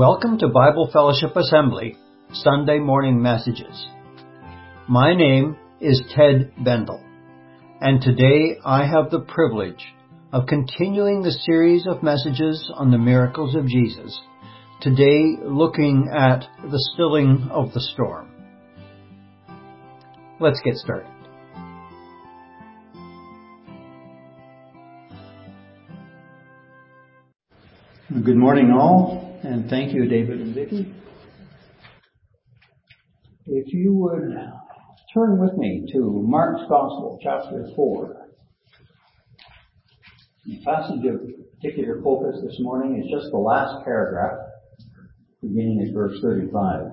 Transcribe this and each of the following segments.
Welcome to Bible Fellowship Assembly, Sunday Morning Messages. My name is Ted Bendel, and today I have the privilege of continuing the series of messages on the miracles of Jesus, today looking at the stilling of the storm. Let's get started. Good morning, all, and thank you, David and Vicki. Mm-hmm. If you would uh, turn with me to Mark's Gospel, chapter 4. The passage of particular focus this morning is just the last paragraph, beginning at verse 35.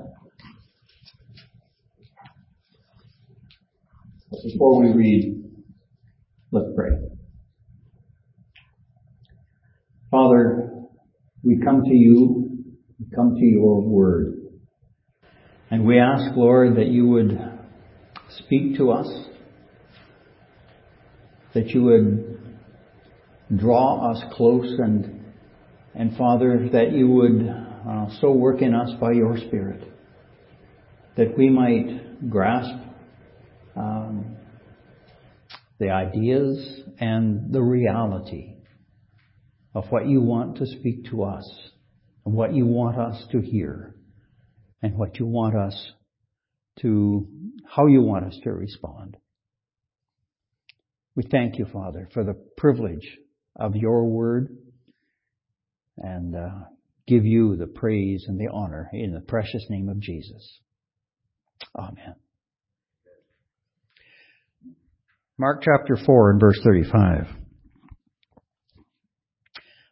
But before we read, let's pray. Father, we come to you, we come to your word. And we ask, Lord, that you would speak to us, that you would draw us close and, and Father, that you would uh, so work in us by your Spirit, that we might grasp um, the ideas and the reality of what you want to speak to us, and what you want us to hear, and what you want us to, how you want us to respond. We thank you, Father, for the privilege of your word and uh, give you the praise and the honor in the precious name of Jesus. Amen. Mark chapter 4 and verse 35.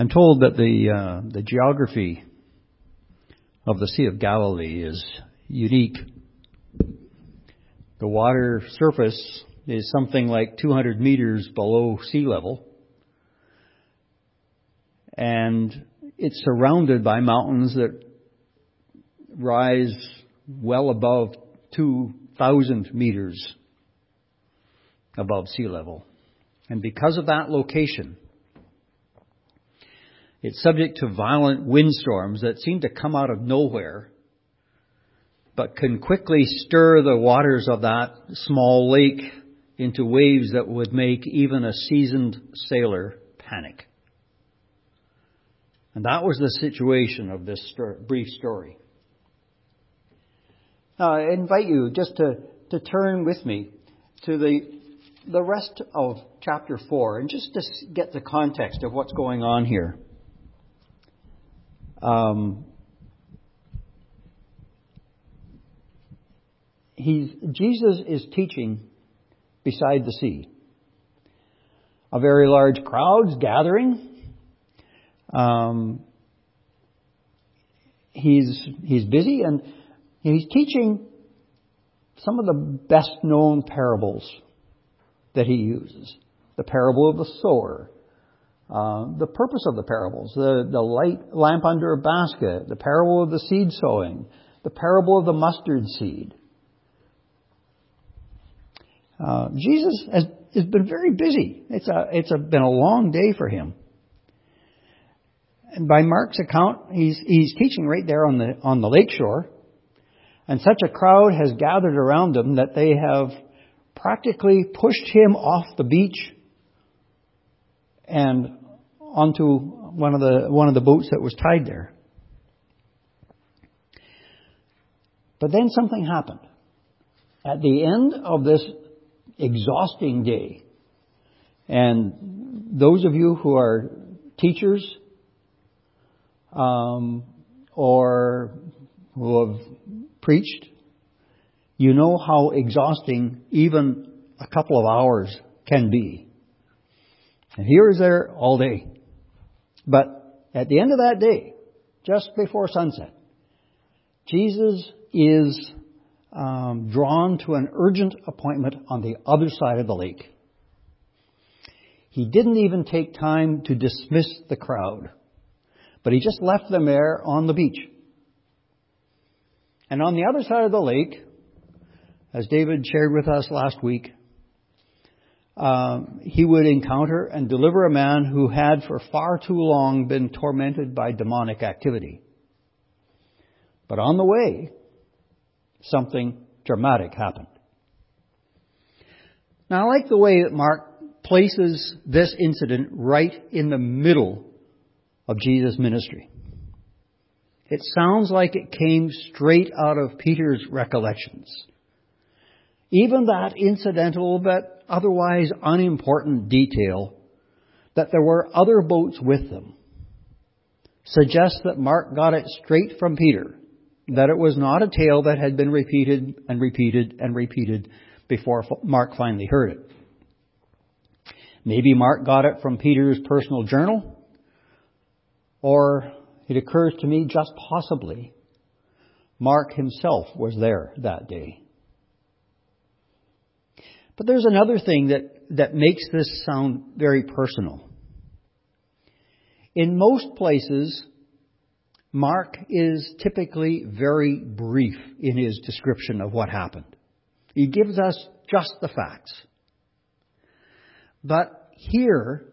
I'm told that the uh, the geography of the Sea of Galilee is unique. The water surface is something like 200 meters below sea level, and it's surrounded by mountains that rise well above 2,000 meters above sea level. And because of that location, it's subject to violent windstorms that seem to come out of nowhere, but can quickly stir the waters of that small lake into waves that would make even a seasoned sailor panic. And that was the situation of this brief story. Now, I invite you just to, to turn with me to the, the rest of chapter 4 and just to get the context of what's going on here. Um, he's, Jesus is teaching beside the sea. A very large crowd's gathering. Um, he's he's busy and he's teaching some of the best known parables that he uses. The parable of the sower, uh, the purpose of the parables, the, the light lamp under a basket, the parable of the seed sowing, the parable of the mustard seed. Uh, Jesus has, has been very busy. It's a, it's a, been a long day for him. And by Mark's account, he's, he's teaching right there on the, on the lakeshore. And such a crowd has gathered around him that they have practically pushed him off the beach and onto one of the one of the boats that was tied there. But then something happened. At the end of this exhausting day, and those of you who are teachers um, or who have preached, you know how exhausting even a couple of hours can be. And here is there all day. But at the end of that day, just before sunset, Jesus is um, drawn to an urgent appointment on the other side of the lake. He didn't even take time to dismiss the crowd, but he just left them there on the beach. And on the other side of the lake, as David shared with us last week, um, he would encounter and deliver a man who had for far too long been tormented by demonic activity. But on the way, something dramatic happened. Now, I like the way that Mark places this incident right in the middle of Jesus' ministry. It sounds like it came straight out of Peter's recollections. Even that incidental but otherwise unimportant detail that there were other boats with them suggests that Mark got it straight from Peter that it was not a tale that had been repeated and repeated and repeated before Mark finally heard it. Maybe Mark got it from Peter's personal journal, or it occurs to me just possibly Mark himself was there that day. But there's another thing that, that makes this sound very personal. In most places, Mark is typically very brief in his description of what happened. He gives us just the facts. But here,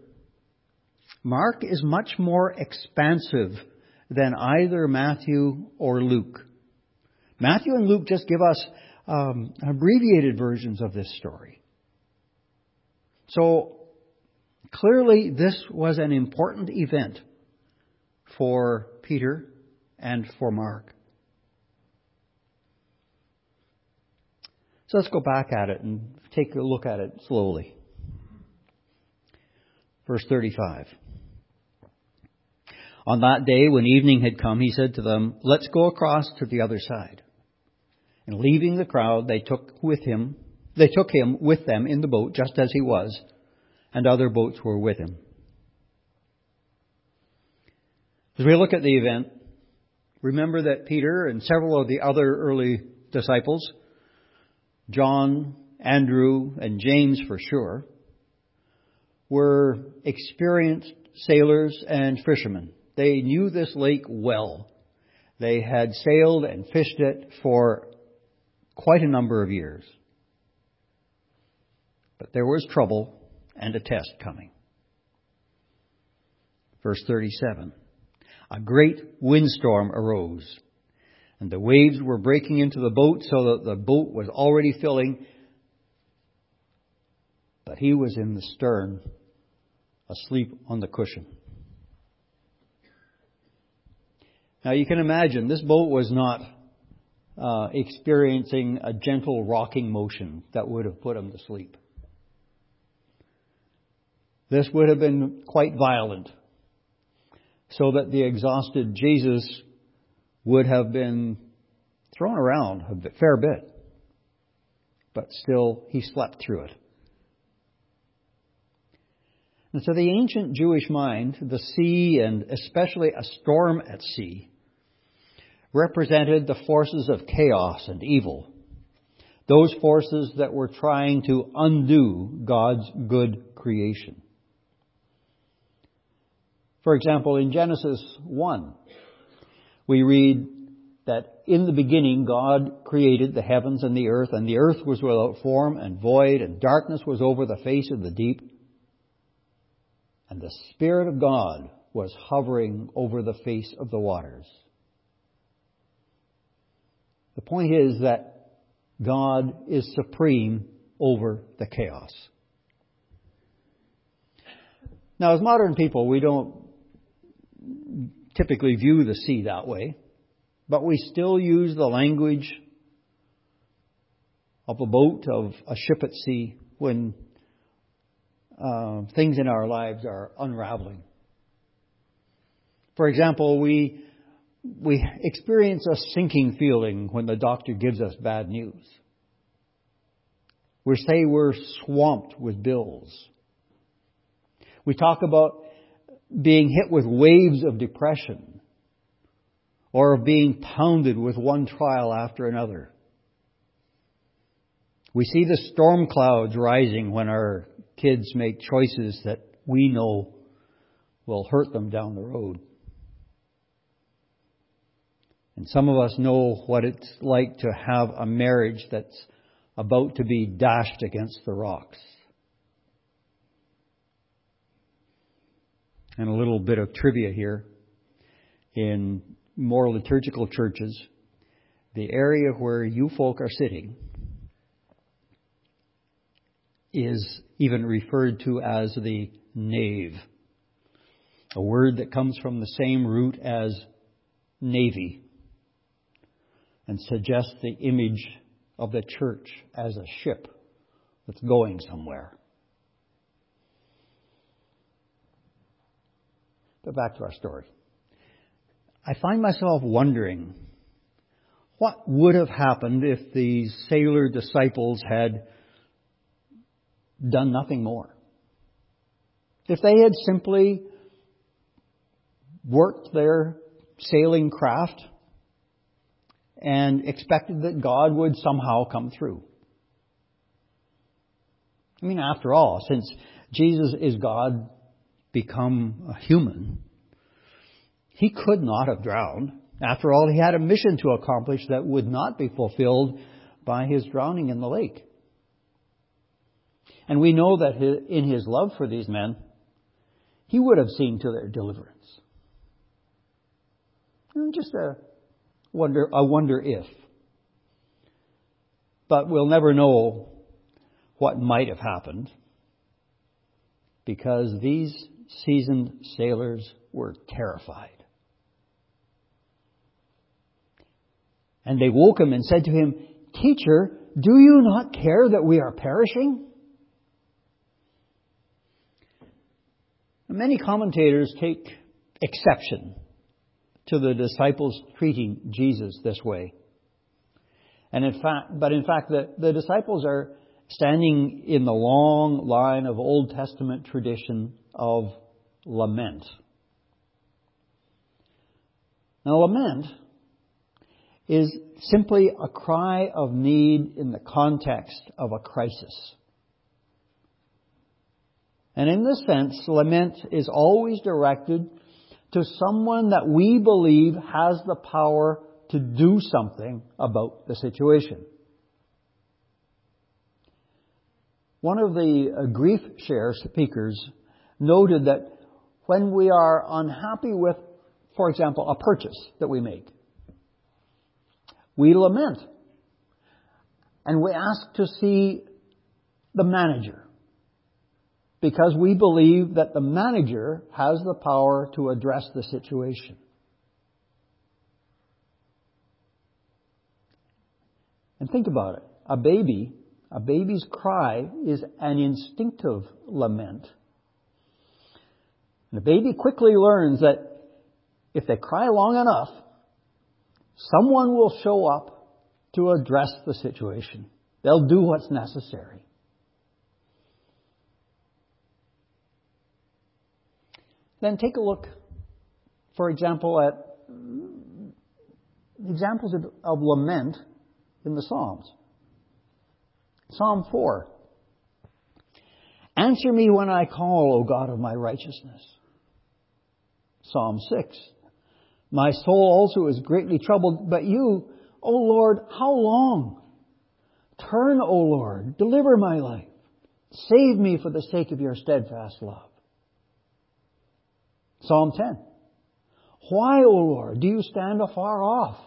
Mark is much more expansive than either Matthew or Luke. Matthew and Luke just give us um, abbreviated versions of this story. So clearly, this was an important event for Peter and for Mark. So let's go back at it and take a look at it slowly. Verse 35. On that day, when evening had come, he said to them, Let's go across to the other side. And leaving the crowd, they took with him, they took him with them in the boat, just as he was, and other boats were with him. As we look at the event, remember that Peter and several of the other early disciples, John, Andrew, and James for sure, were experienced sailors and fishermen. They knew this lake well. They had sailed and fished it for quite a number of years. But there was trouble and a test coming. Verse 37 a great windstorm arose, and the waves were breaking into the boat so that the boat was already filling. But he was in the stern, asleep on the cushion. Now you can imagine this boat was not uh, experiencing a gentle rocking motion that would have put him to sleep. This would have been quite violent so that the exhausted Jesus would have been thrown around a fair bit. But still, he slept through it. And to the ancient Jewish mind, the sea, and especially a storm at sea, represented the forces of chaos and evil. Those forces that were trying to undo God's good creation. For example, in Genesis 1, we read that in the beginning God created the heavens and the earth, and the earth was without form and void, and darkness was over the face of the deep. And the Spirit of God was hovering over the face of the waters. The point is that God is supreme over the chaos. Now, as modern people, we don't typically view the sea that way, but we still use the language of a boat, of a ship at sea, when uh, things in our lives are unraveling. For example, we we experience a sinking feeling when the doctor gives us bad news. We say we're swamped with bills. We talk about being hit with waves of depression or of being pounded with one trial after another. We see the storm clouds rising when our kids make choices that we know will hurt them down the road. And some of us know what it's like to have a marriage that's about to be dashed against the rocks. And a little bit of trivia here. In more liturgical churches, the area where you folk are sitting is even referred to as the nave, a word that comes from the same root as navy and suggests the image of the church as a ship that's going somewhere. But back to our story. I find myself wondering what would have happened if these sailor disciples had done nothing more. If they had simply worked their sailing craft and expected that God would somehow come through. I mean, after all, since Jesus is God become a human, he could not have drowned. After all, he had a mission to accomplish that would not be fulfilled by his drowning in the lake. And we know that in his love for these men, he would have seen to their deliverance. Hmm, just a wonder, I wonder if. But we'll never know what might have happened because these seasoned sailors were terrified. And they woke him and said to him, Teacher, do you not care that we are perishing? Many commentators take exception to the disciples treating Jesus this way. And in fact, but in fact, the, the disciples are standing in the long line of Old Testament tradition of lament. Now, lament is simply a cry of need in the context of a crisis. And in this sense, lament is always directed to someone that we believe has the power to do something about the situation. One of the uh, grief share speakers noted that when we are unhappy with, for example, a purchase that we make, we lament and we ask to see the manager because we believe that the manager has the power to address the situation. And think about it. A baby, a baby's cry is an instinctive lament. And the baby quickly learns that if they cry long enough, someone will show up to address the situation. They'll do what's necessary. Then take a look, for example, at examples of, of lament in the Psalms. Psalm 4. Answer me when I call, O God of my righteousness. Psalm 6. My soul also is greatly troubled, but you, O Lord, how long? Turn, O Lord, deliver my life. Save me for the sake of your steadfast love. Psalm 10. Why, O Lord, do you stand afar off?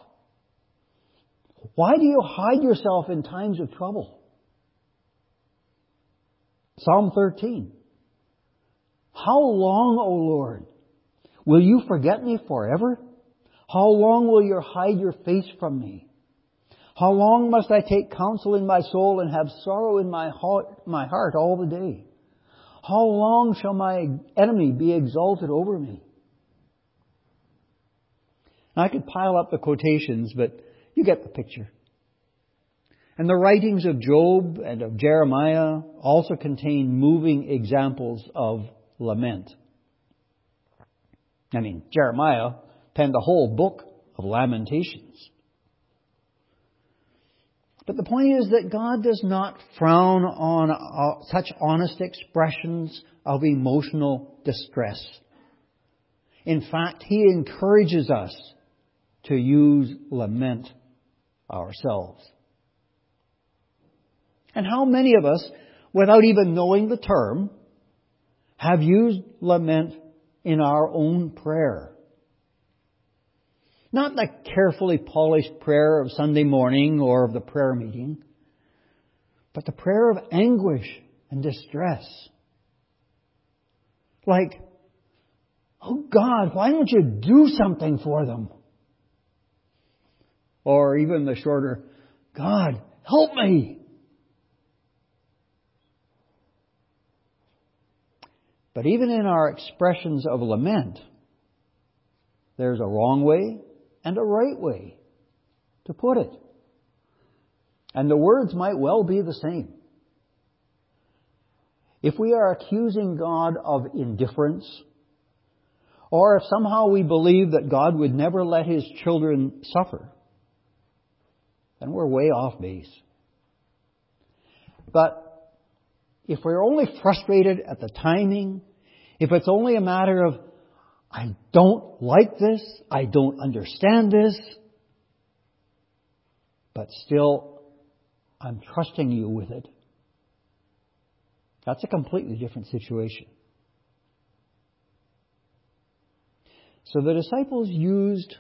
Why do you hide yourself in times of trouble? Psalm 13. How long, O Lord, Will you forget me forever? How long will you hide your face from me? How long must I take counsel in my soul and have sorrow in my heart, my heart all the day? How long shall my enemy be exalted over me? Now, I could pile up the quotations, but you get the picture. And the writings of Job and of Jeremiah also contain moving examples of lament. I mean, Jeremiah penned a whole book of lamentations. But the point is that God does not frown on uh, such honest expressions of emotional distress. In fact, He encourages us to use lament ourselves. And how many of us, without even knowing the term, have used lament in our own prayer? Not the carefully polished prayer of Sunday morning or of the prayer meeting, but the prayer of anguish and distress. Like, oh God, why don't you do something for them? Or even the shorter, God, help me. But even in our expressions of lament, there's a wrong way and a right way to put it. And the words might well be the same. If we are accusing God of indifference, or if somehow we believe that God would never let His children suffer, then we're way off base. But if we're only frustrated at the timing, if it's only a matter of I don't like this. I don't understand this. But still, I'm trusting you with it. That's a completely different situation. So the disciples used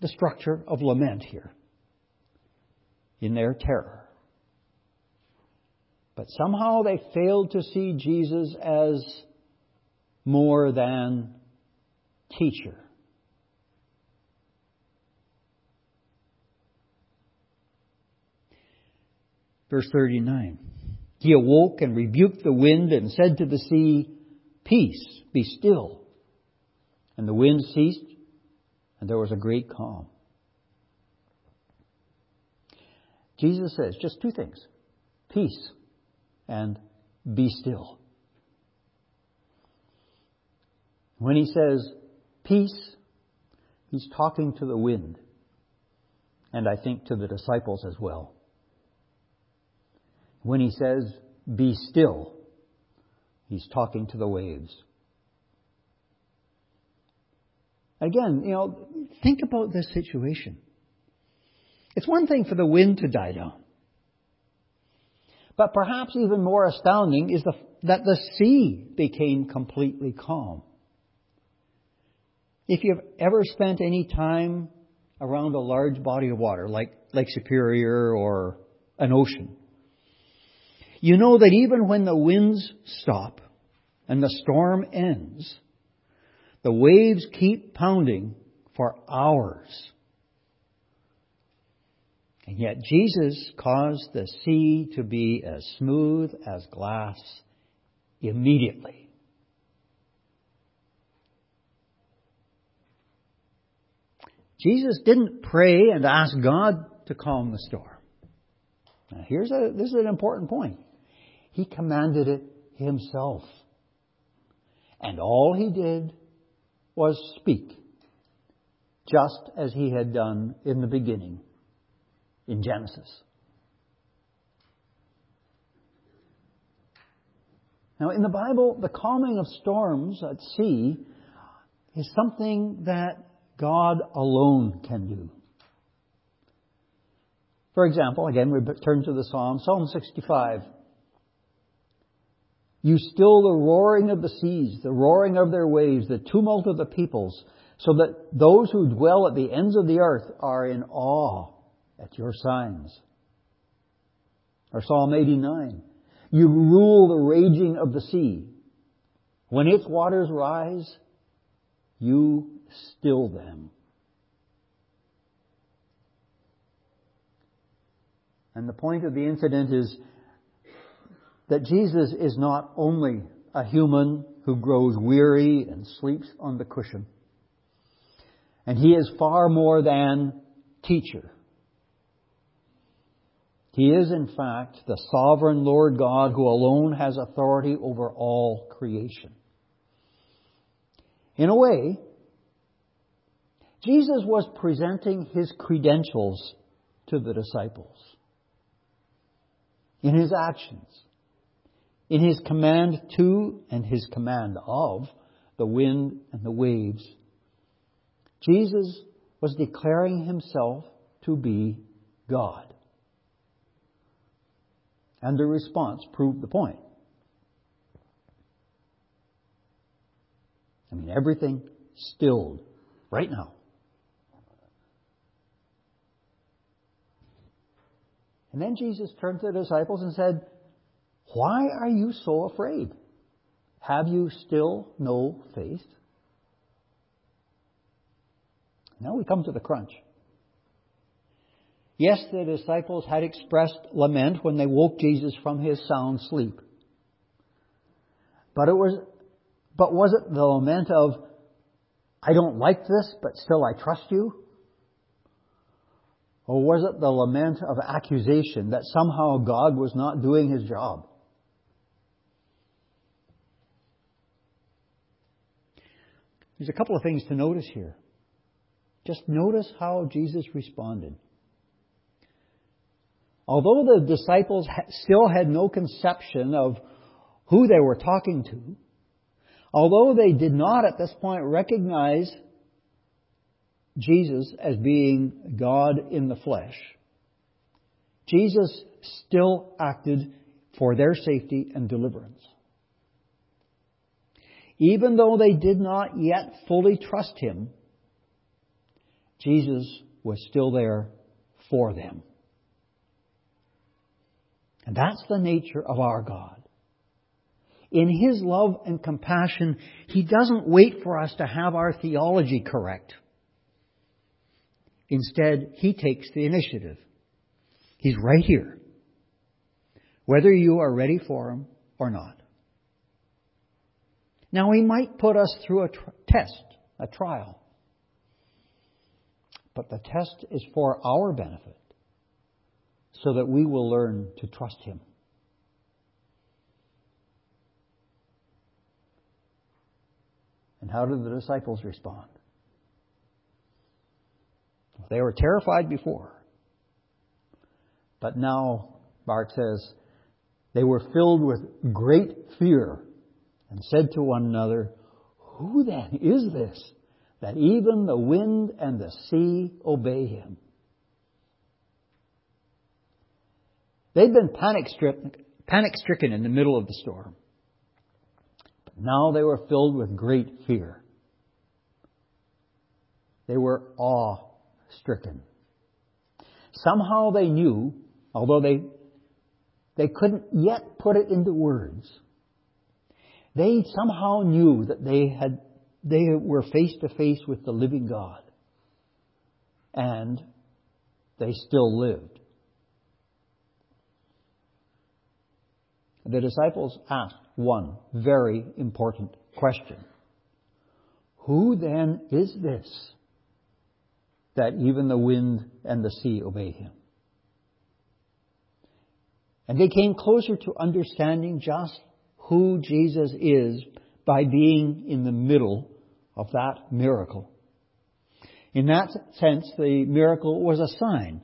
the structure of lament here in their terror. But somehow they failed to see Jesus as more than teacher. Verse 39. He awoke and rebuked the wind and said to the sea, Peace, be still. And the wind ceased, and there was a great calm. Jesus says just two things peace and be still. When he says, peace, he's talking to the wind. And I think to the disciples as well. When he says, be still, he's talking to the waves. Again, you know, think about this situation. It's one thing for the wind to die down. But perhaps even more astounding is the, that the sea became completely calm. If you've ever spent any time around a large body of water, like Lake Superior or an ocean, you know that even when the winds stop and the storm ends, the waves keep pounding for hours. And yet Jesus caused the sea to be as smooth as glass immediately. Jesus didn't pray and ask God to calm the storm. Now here's a, this is an important point. He commanded it himself. And all he did was speak, just as he had done in the beginning in Genesis. Now, in the Bible, the calming of storms at sea is something that God alone can do. For example, again, we turn to the Psalm, Psalm 65. You still the roaring of the seas, the roaring of their waves, the tumult of the peoples, so that those who dwell at the ends of the earth are in awe at your signs. Or Psalm 89. You rule the raging of the sea. When its waters rise, you still them. And the point of the incident is that Jesus is not only a human who grows weary and sleeps on the cushion, and he is far more than teacher. He is, in fact, the sovereign Lord God who alone has authority over all creation. In a way, Jesus was presenting his credentials to the disciples in his actions, in his command to and his command of the wind and the waves. Jesus was declaring himself to be God. And the response proved the point. I mean, everything stilled right now. And then Jesus turned to the disciples and said, Why are you so afraid? Have you still no faith? Now we come to the crunch. Yes, the disciples had expressed lament when they woke Jesus from his sound sleep. But it was, but was it the lament of, I don't like this, but still I trust you? Or was it the lament of accusation that somehow God was not doing his job? There's a couple of things to notice here. Just notice how Jesus responded. Although the disciples still had no conception of who they were talking to, although they did not at this point recognize Jesus as being God in the flesh, Jesus still acted for their safety and deliverance. Even though they did not yet fully trust Him, Jesus was still there for them. And that's the nature of our God. In His love and compassion, He doesn't wait for us to have our theology correct. Instead, He takes the initiative. He's right here. Whether you are ready for Him or not. Now, He might put us through a tr- test, a trial. But the test is for our benefit, so that we will learn to trust Him. And how did the disciples respond? They were terrified before. But now, Mark says, they were filled with great fear and said to one another, Who then is this that even the wind and the sea obey him? They'd been panic stricken, in the middle of the storm. But now they were filled with great fear. They were awe stricken. Somehow they knew, although they, they couldn't yet put it into words, they somehow knew that they had, they were face to face with the living God. And they still lived. The disciples asked one very important question. Who then is this that even the wind and the sea obey him. And they came closer to understanding just who Jesus is by being in the middle of that miracle. In that sense, the miracle was a sign,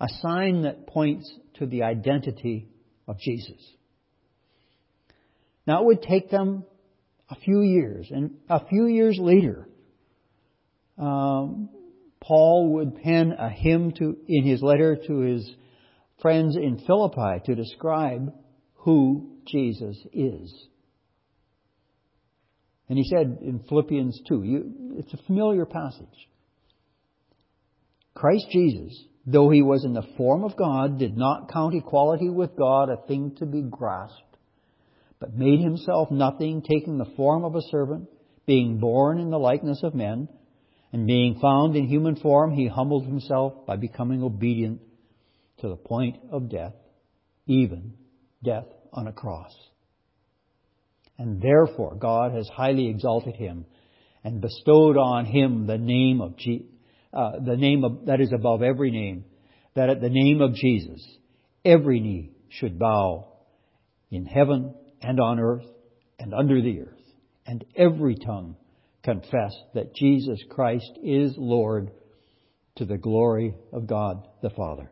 a sign that points to the identity of Jesus. Now it would take them a few years, and a few years later, um, Paul would pen a hymn to, in his letter to his friends in Philippi to describe who Jesus is. And he said in Philippians 2, you, it's a familiar passage. Christ Jesus, though he was in the form of God, did not count equality with God a thing to be grasped, but made himself nothing, taking the form of a servant being born in the likeness of men, and being found in human form, he humbled himself by becoming obedient to the point of death, even death on a cross. And therefore God has highly exalted him and bestowed on him the name of Je- uh, the name of, that is above every name, that at the name of Jesus every knee should bow in heaven and on earth and under the earth, and every tongue confess that Jesus Christ is Lord to the glory of God the Father.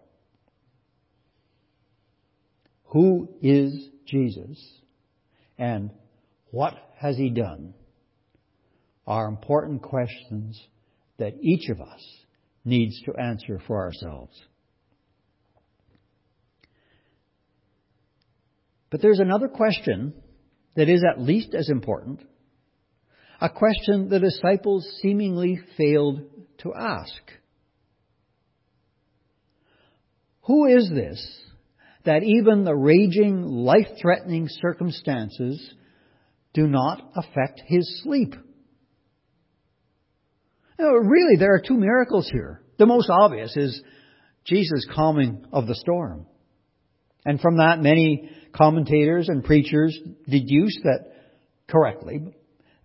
Who is Jesus and what has he done are important questions that each of us needs to answer for ourselves. But there's another question that is at least as important, a question the disciples seemingly failed to ask. Who is this that even the raging, life-threatening circumstances do not affect his sleep? Now, really, there are two miracles here. The most obvious is Jesus' calming of the storm. And from that, many commentators and preachers deduce that correctly,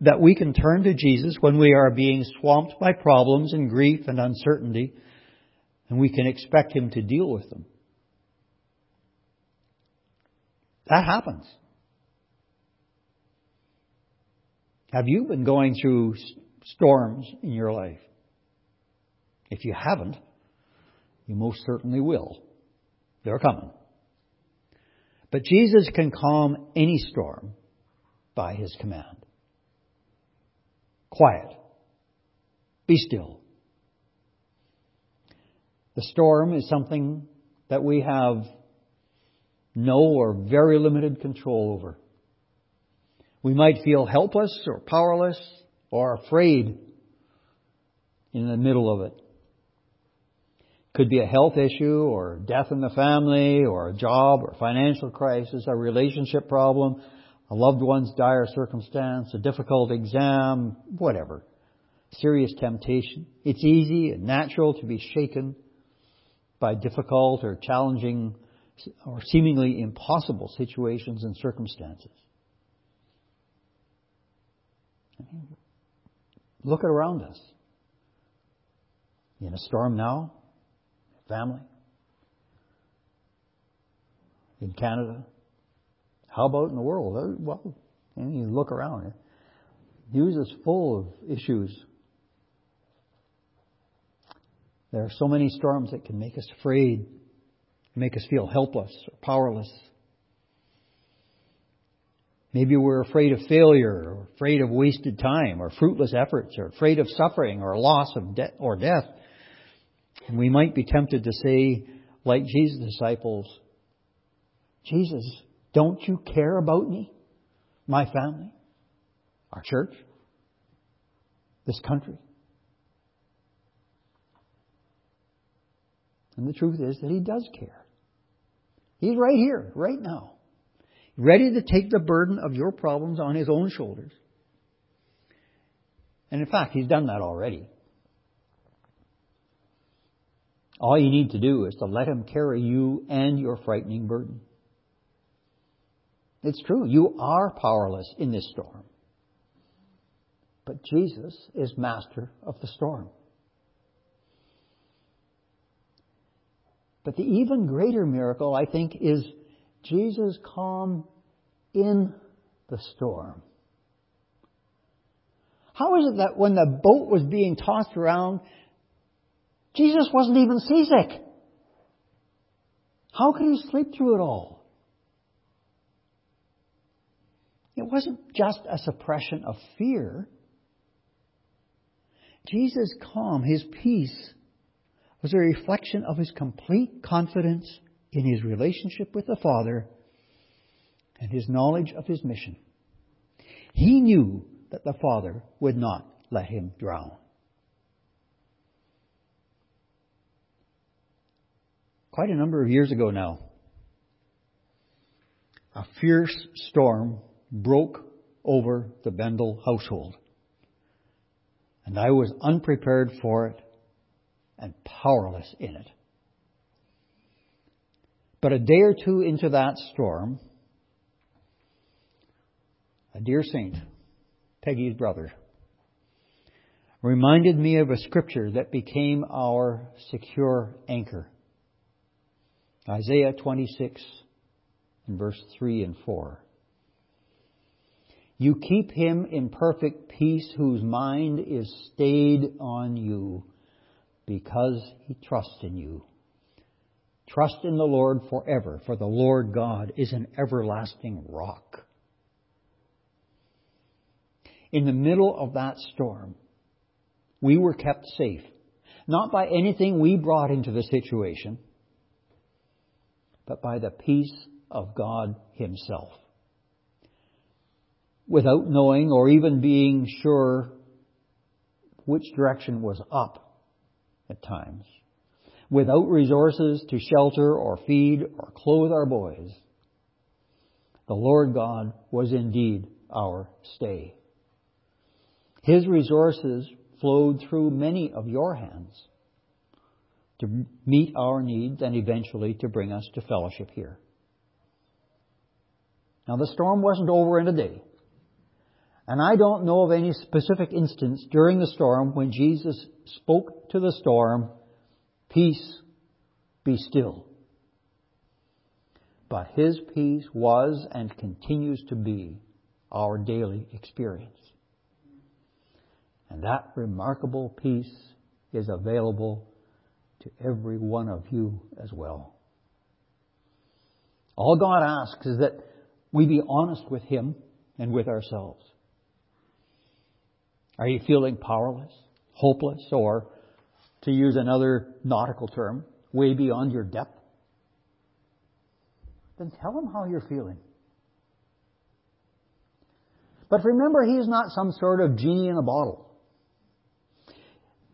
that we can turn to Jesus when we are being swamped by problems and grief and uncertainty, and we can expect Him to deal with them. That happens. Have you been going through storms in your life? If you haven't, you most certainly will. They're coming. But Jesus can calm any storm by his command. Quiet. Be still. The storm is something that we have no or very limited control over. We might feel helpless or powerless or afraid in the middle of it. Could be a health issue or death in the family or a job or financial crisis, a relationship problem, a loved one's dire circumstance, a difficult exam, whatever. Serious temptation. It's easy and natural to be shaken by difficult or challenging or seemingly impossible situations and circumstances. Look around us. In a storm now, family, in Canada. How about in the world? Uh, well, you look around. News is full of issues. There are so many storms that can make us afraid, make us feel helpless or powerless. Maybe we're afraid of failure, or afraid of wasted time, or fruitless efforts, or afraid of suffering, or loss of de- or death. And we might be tempted to say, like Jesus' disciples, Jesus, don't you care about me, my family, our church, this country? And the truth is that He does care. He's right here, right now, ready to take the burden of your problems on His own shoulders. And in fact, He's done that already. All you need to do is to let Him carry you and your frightening burden. It's true, you are powerless in this storm. But Jesus is master of the storm. But the even greater miracle, I think, is Jesus' calm in the storm. How is it that when the boat was being tossed around, Jesus wasn't even seasick. How could he sleep through it all? It wasn't just a suppression of fear. Jesus' calm, his peace, was a reflection of his complete confidence in his relationship with the Father and his knowledge of his mission. He knew that the Father would not let him drown. Quite a number of years ago now, a fierce storm broke over the Bendel household. And I was unprepared for it and powerless in it. But a day or two into that storm, a dear saint, Peggy's brother, reminded me of a scripture that became our secure anchor. Isaiah 26 and verse 3 and 4. You keep him in perfect peace whose mind is stayed on you because he trusts in you. Trust in the Lord forever, for the Lord God is an everlasting rock. In the middle of that storm, we were kept safe, not by anything we brought into the situation, but by the peace of God Himself. Without knowing or even being sure which direction was up at times. Without resources to shelter or feed or clothe our boys. The Lord God was indeed our stay. His resources flowed through many of your hands to meet our needs and eventually to bring us to fellowship here. Now, the storm wasn't over in a day. And I don't know of any specific instance during the storm when Jesus spoke to the storm, Peace, be still. But His peace was and continues to be our daily experience. And that remarkable peace is available to every one of you as well. All God asks is that we be honest with Him and with ourselves. Are you feeling powerless, hopeless, or, to use another nautical term, way beyond your depth? Then tell Him how you're feeling. But remember, He is not some sort of genie in a bottle.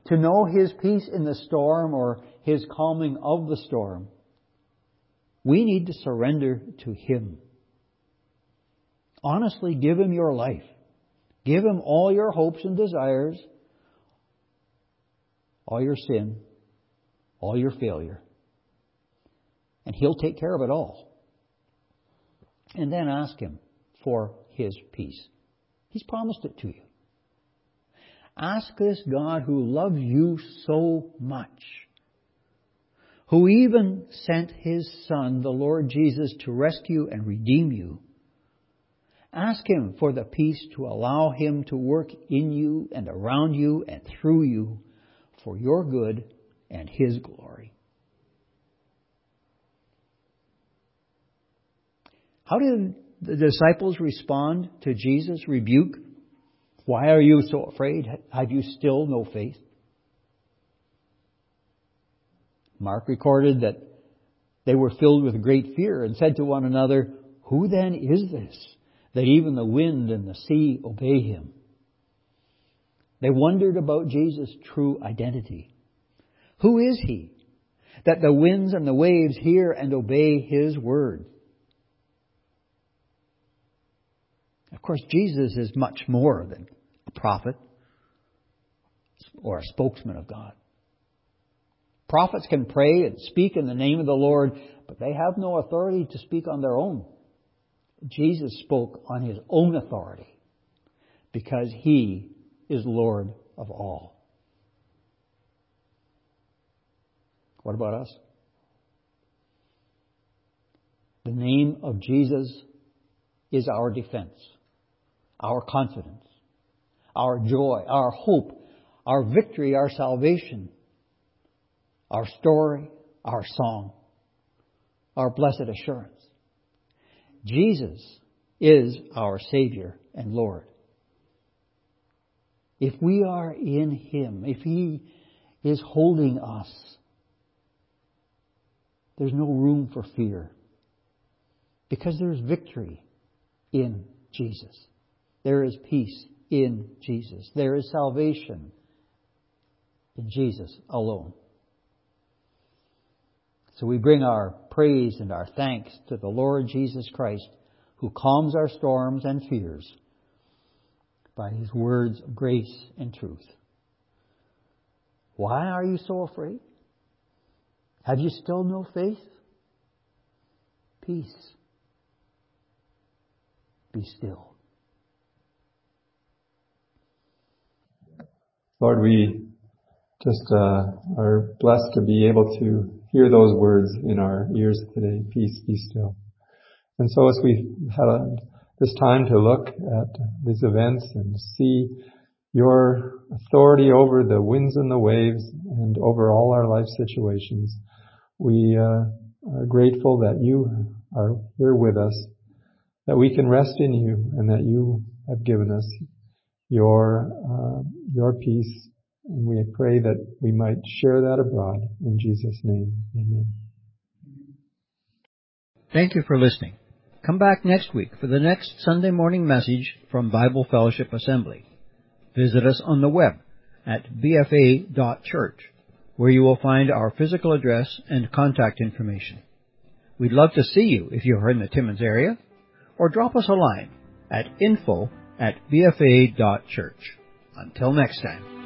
To know His peace in the storm or His calming of the storm, we need to surrender to Him. Honestly, give Him your life. Give Him all your hopes and desires, all your sin, all your failure. And He'll take care of it all. And then ask Him for His peace. He's promised it to you. Ask this God who loves you so much, who even sent His Son, the Lord Jesus, to rescue and redeem you Ask Him for the peace to allow Him to work in you and around you and through you for your good and His glory. How did the disciples respond to Jesus' rebuke? Why are you so afraid? Have you still no faith? Mark recorded that they were filled with great fear and said to one another, Who then is this? that even the wind and the sea obey him. They wondered about Jesus' true identity. Who is he? That the winds and the waves hear and obey his word. Of course, Jesus is much more than prophet or a spokesman of God. Prophets can pray and speak in the name of the Lord, but they have no authority to speak on their own. Jesus spoke on his own authority because he is Lord of all. What about us? The name of Jesus is our defense, our confidence, our joy, our hope, our victory, our salvation, our story, our song, our blessed assurance. Jesus is our Savior and Lord. If we are in Him, if He is holding us, there's no room for fear. Because there's victory in Jesus. There is peace in Jesus. There is salvation in Jesus alone. So we bring our praise and our thanks to the Lord Jesus Christ, who calms our storms and fears by his words of grace and truth. Why are you so afraid? Have you still no faith? Peace. Be still. Lord, we just uh, are blessed to be able to hear those words in our ears today. Peace, be still. And so as we have had this time to look at these events and see your authority over the winds and the waves and over all our life situations, we uh, are grateful that you are here with us, that we can rest in you and that you have given us your uh, your peace. And we pray that we might share that abroad. In Jesus' name, amen. Thank you for listening. Come back next week for the next Sunday morning message from Bible Fellowship Assembly. Visit us on the web at bfa.church, where you will find our physical address and contact information. We'd love to see you if you're in the Timmins area, or drop us a line at info at bfa.church. Until next time.